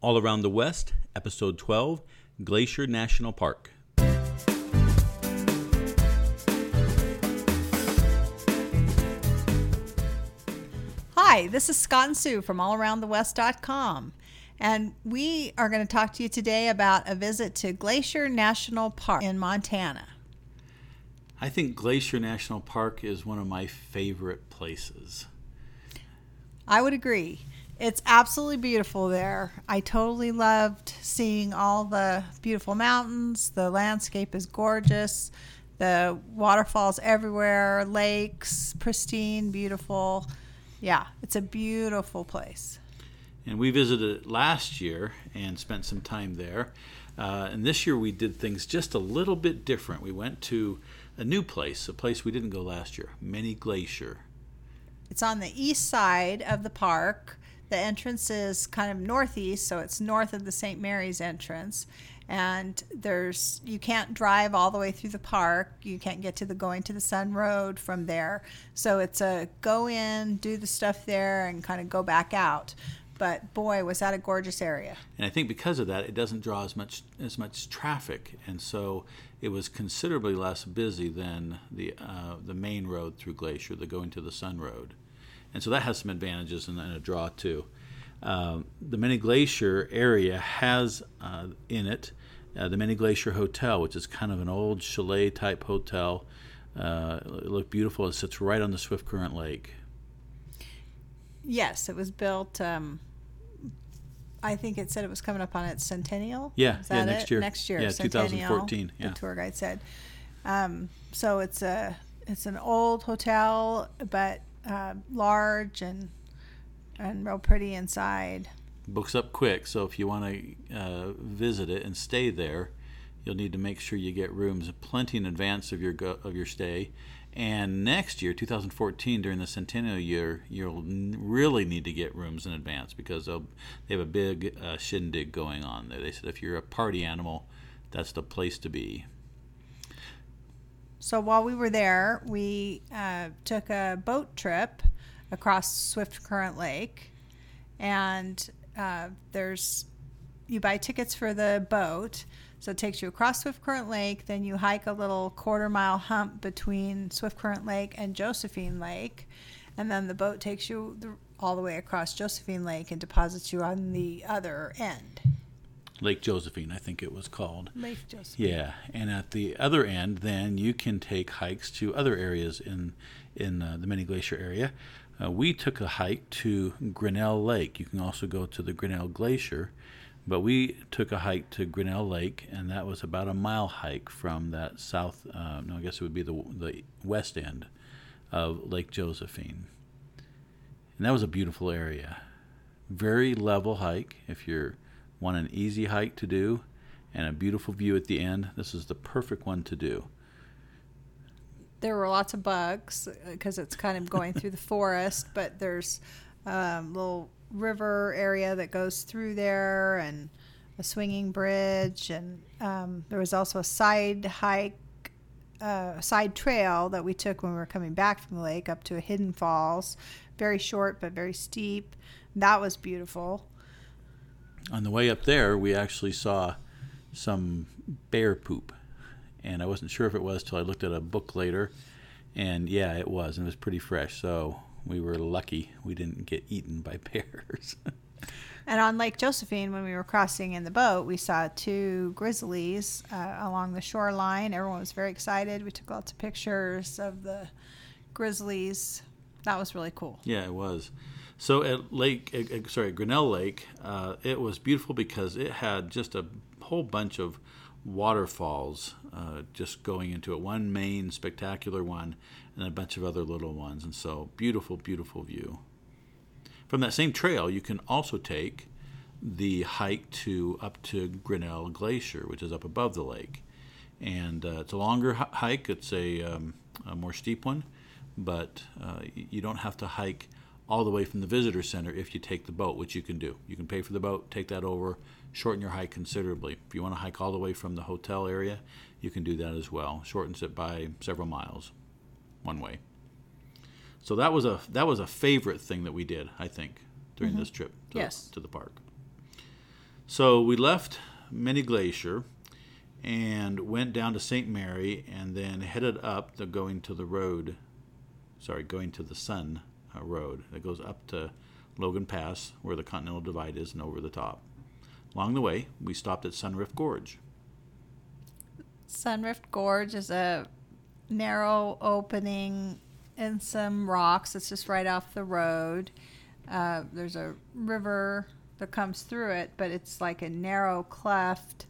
All Around the West, Episode 12 Glacier National Park. Hi, this is Scott and Sue from allaroundthewest.com. And we are going to talk to you today about a visit to Glacier National Park in Montana. I think Glacier National Park is one of my favorite places. I would agree. It's absolutely beautiful there. I totally loved seeing all the beautiful mountains. The landscape is gorgeous. The waterfalls everywhere, lakes, pristine, beautiful. Yeah, it's a beautiful place. And we visited it last year and spent some time there. Uh, and this year we did things just a little bit different. We went to a new place, a place we didn't go last year, Many Glacier. It's on the east side of the park. The entrance is kind of northeast, so it's north of the St. Mary's entrance. And there's you can't drive all the way through the park. You can't get to the going to the Sun Road from there. So it's a go in, do the stuff there, and kind of go back out. But boy, was that a gorgeous area! And I think because of that, it doesn't draw as much as much traffic, and so it was considerably less busy than the uh, the main road through Glacier, the going to the Sun Road, and so that has some advantages and, and a draw too. Um, the Many Glacier area has uh, in it uh, the Many Glacier Hotel, which is kind of an old chalet type hotel. Uh, it looked beautiful. It sits right on the Swiftcurrent Lake. Yes, it was built. Um, I think it said it was coming up on its centennial. Yeah, yeah, next it? year. Next year, Yeah, 2014, yeah. The tour guide said. Um, so it's a it's an old hotel, but uh, large and and real pretty inside. books up quick. So if you want to uh, visit it and stay there, you'll need to make sure you get rooms plenty in advance of your go- of your stay. And next year, 2014, during the centennial year, you'll really need to get rooms in advance because they have a big uh, shindig going on there. They said if you're a party animal, that's the place to be. So while we were there, we uh, took a boat trip across Swiftcurrent Lake, and uh, there's you buy tickets for the boat. So it takes you across Swiftcurrent Lake. Then you hike a little quarter mile hump between Swiftcurrent Lake and Josephine Lake, and then the boat takes you all the way across Josephine Lake and deposits you on the other end. Lake Josephine, I think it was called. Lake Josephine. Yeah, and at the other end, then you can take hikes to other areas in in uh, the Many Glacier area. Uh, we took a hike to Grinnell Lake. You can also go to the Grinnell Glacier, but we took a hike to Grinnell Lake, and that was about a mile hike from that south. Uh, no, I guess it would be the the west end of Lake Josephine, and that was a beautiful area. Very level hike. If you're want an easy hike to do and a beautiful view at the end, this is the perfect one to do. there were lots of bugs because it's kind of going through the forest, but there's a little river area that goes through there and a swinging bridge. And um, there was also a side hike, uh, side trail that we took when we were coming back from the lake up to a hidden falls. Very short, but very steep. That was beautiful. On the way up there, we actually saw some bear poop, and I wasn't sure if it was till I looked at a book later, and yeah, it was, and it was pretty fresh. So we were lucky we didn't get eaten by bears. And on Lake Josephine, when we were crossing in the boat, we saw two grizzlies uh, along the shoreline. Everyone was very excited. We took lots of pictures of the grizzlies. That was really cool. Yeah, it was. So at Lake, uh, sorry, Grinnell Lake, uh, it was beautiful because it had just a whole bunch of waterfalls uh, just going into it. One main spectacular one, and a bunch of other little ones. And so beautiful, beautiful view. From that same trail, you can also take the hike to up to Grinnell Glacier, which is up above the lake. And uh, it's a longer hi- hike. It's a, um, a more steep one, but uh, you don't have to hike all the way from the visitor center if you take the boat, which you can do. You can pay for the boat, take that over, shorten your hike considerably. If you want to hike all the way from the hotel area, you can do that as well. Shortens it by several miles, one way. So that was a that was a favorite thing that we did, I think, during mm-hmm. this trip to, Yes. to the park. So we left Many Glacier and went down to St. Mary and then headed up the going to the road, sorry, going to the Sun uh, Road that goes up to Logan Pass where the Continental Divide is and over the top. Along the way, we stopped at Sunrift Gorge. Sunrift Gorge is a narrow opening in some rocks. It's just right off the road. Uh, there's a river that comes through it, but it's like a narrow cleft,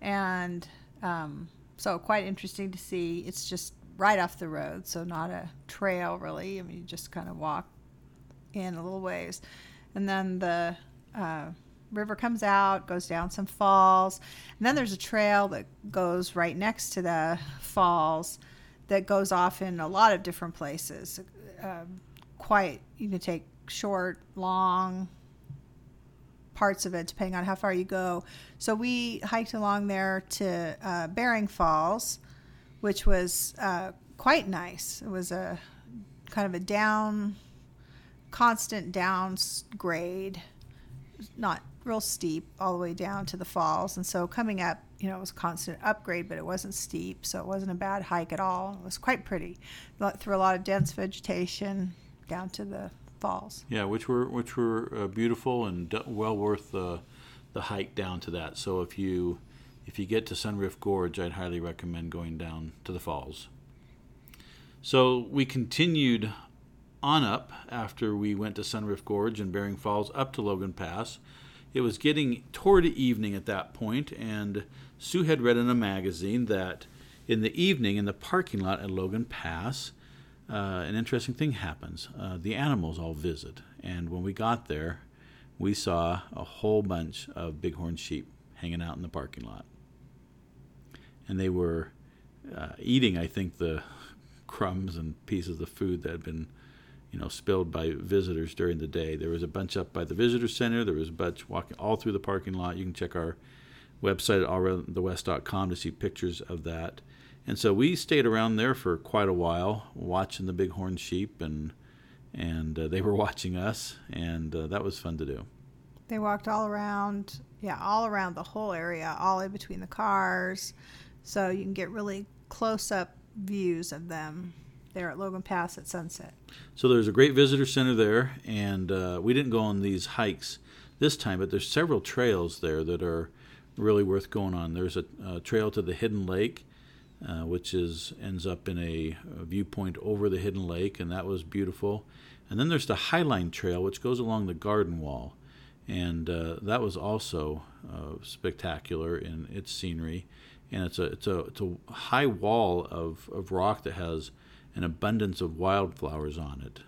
and um, so quite interesting to see. It's just right off the road, so not a trail really. I mean, you just kind of walk in a little ways, and then the uh, river comes out, goes down some falls, and then there's a trail that goes right next to the falls that goes off in a lot of different places. Um, quite, you can take short, long parts of it depending on how far you go. So we hiked along there to uh, Baring Falls, which was uh, quite nice. It was a kind of a down, constant down grade, not real steep all the way down to the falls. And so coming up, you know, it was a constant upgrade, but it wasn't steep, so it wasn't a bad hike at all. It was quite pretty, through a lot of dense vegetation down to the falls. Yeah, which were which were uh, beautiful and well worth the the hike down to that. So if you if you get to Sunrift Gorge, I'd highly recommend going down to the falls. So we continued on up after we went to Sunrift Gorge and Baring Falls up to Logan Pass. It was getting toward evening at that point, and Sue had read in a magazine that in the evening in the parking lot at Logan Pass, uh, an interesting thing happens. Uh, the animals all visit, and when we got there, we saw a whole bunch of bighorn sheep hanging out in the parking lot. And they were uh, eating, I think, the crumbs and pieces of food that had been you know, spilled by visitors during the day. There was a bunch up by the visitor center. There was a bunch walking all through the parking lot. You can check our website at allaroundthewest.com to see pictures of that. And so we stayed around there for quite a while, watching the bighorn sheep, and and uh, they were watching us, and uh, that was fun to do. They walked all around, yeah, all around the whole area, all in between the cars, so you can get really close up views of them there at Logan Pass at sunset. So there's a great visitor center there, and uh, we didn't go on these hikes this time, but there's several trails there that are really worth going on. There's a, a trail to the Hidden Lake, uh, which is ends up in a, a, viewpoint over the Hidden Lake, and that was beautiful. And then there's the Highline Trail, which goes along the garden wall, and uh, that was also uh, spectacular in its scenery. And it's a it's a it's a high wall of, of rock that has an abundance of wildflowers on it.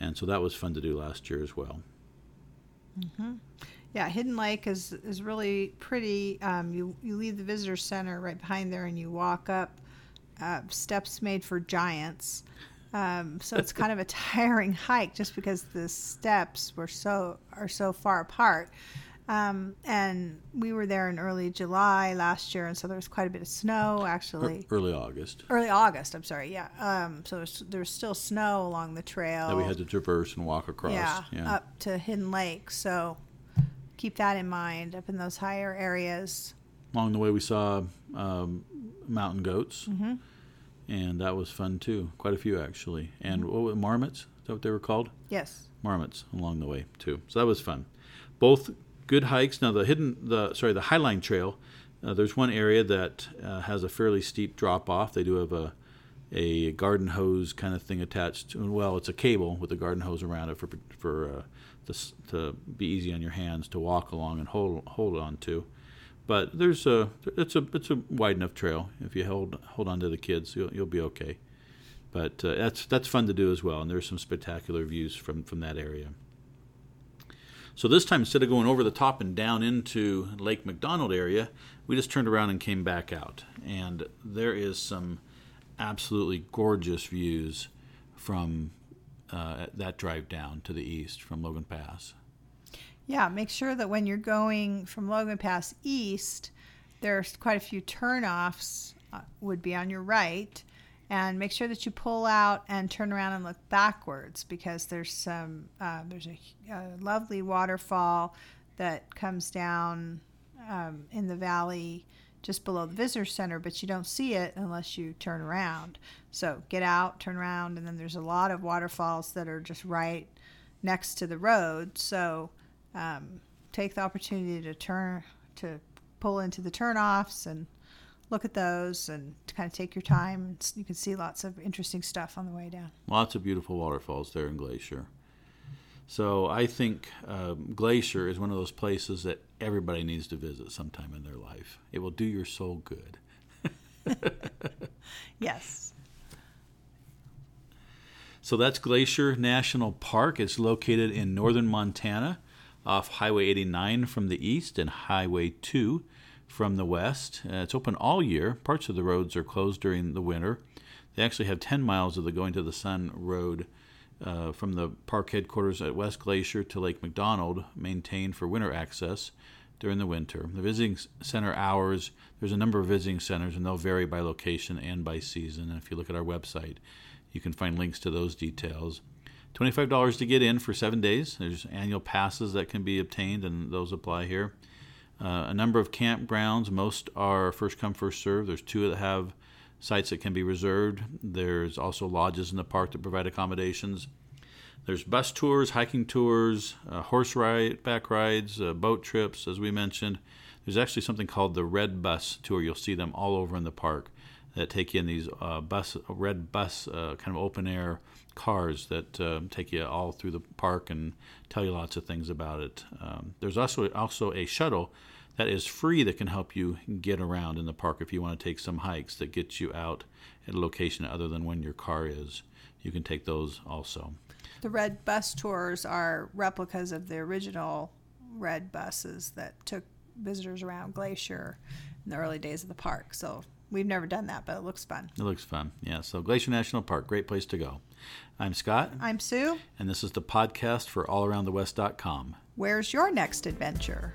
And so that was fun to do last year as well. Mm-hmm. Yeah, Hidden Lake is is really pretty. Um, you you leave the visitor center right behind there, and you walk up uh, steps made for giants. Um, so it's kind of a tiring hike just because the steps were so are so far apart. Um, and we were there in early July last year, and so there was quite a bit of snow actually. Early August. Early August, I'm sorry, yeah. Um, so there's, there's still snow along the trail. That we had to traverse and walk across. Yeah, yeah, up to Hidden Lake. So keep that in mind up in those higher areas. Along the way, we saw um, mountain goats, mm-hmm. and that was fun too. Quite a few actually. And mm-hmm. what marmots? Is that what they were called? Yes. Marmots along the way too. So that was fun. Both good hikes. Now the hidden, the sorry, the Highline Trail. Uh, there's one area that uh, has a fairly steep drop off. They do have a a garden hose kind of thing attached. To, well, it's a cable with a garden hose around it for for uh, to, to be easy on your hands to walk along and hold hold on to. But there's a it's a it's a wide enough trail. If you hold hold on to the kids, you'll you'll be okay. But uh, that's that's fun to do as well, and there's some spectacular views from from that area. So this time, instead of going over the top and down into Lake McDonald area, we just turned around and came back out. And there is some absolutely gorgeous views from uh, that drive down to the east from Logan Pass. Yeah, make sure that when you're going from Logan Pass east, there's quite a few turnoffs uh, would be on your right and make sure that you pull out and turn around and look backwards because there's some uh, there's a, a, lovely waterfall that comes down um, in the valley just below the visitor center, but you don't see it unless you turn around. So get out, turn around, and then there's a lot of waterfalls that are just right next to the road. So um, take the opportunity to turn to pull into the turnoffs and look at those and kind of take your time. You can see lots of interesting stuff on the way down. Lots of beautiful waterfalls there in Glacier. So I think uh, Glacier is one of those places that everybody needs to visit sometime in their life. It will do your soul good. yes. So that's Glacier National Park. It's located in northern Montana off Highway 89 from the east and Highway 2 from the west. Uh, it's open all year. Parts of the roads are closed during the winter. They actually have 10 miles of the Going to the Sun Road uh, from the park headquarters at West Glacier to Lake McDonald, maintained for winter access during the winter. The visiting center hours, there's a number of visiting centers, and they'll vary by location and by season. And if you look at our website, you can find links to those details. $25 to get in for seven days. There's annual passes that can be obtained, and those apply here. Uh, a number of campgrounds. Most are first come, first serve. There's two that have sites that can be reserved. There's also lodges in the park that provide accommodations. There's bus tours, hiking tours, uh, horse ride, back rides, uh, boat trips, as we mentioned. There's actually something called the Red Bus Tour. You'll see them all over in the park that take you in these uh, bus, red bus, uh, kind of open air cars that uh, take you all through the park and tell you lots of things about it. Um, there's also also a shuttle that is free that can help you get around in the park if you want to take some hikes that gets you out at a location other than when your car is. You can take those also. The red bus tours are replicas of the original red buses that took visitors around Glacier in the early days of the park. So we've never done that, but it looks fun. It looks fun. Yeah. So Glacier National Park, great place to go. I'm Scott. I'm Sue. And this is the podcast for allaroundthewest.com. Where's your next adventure?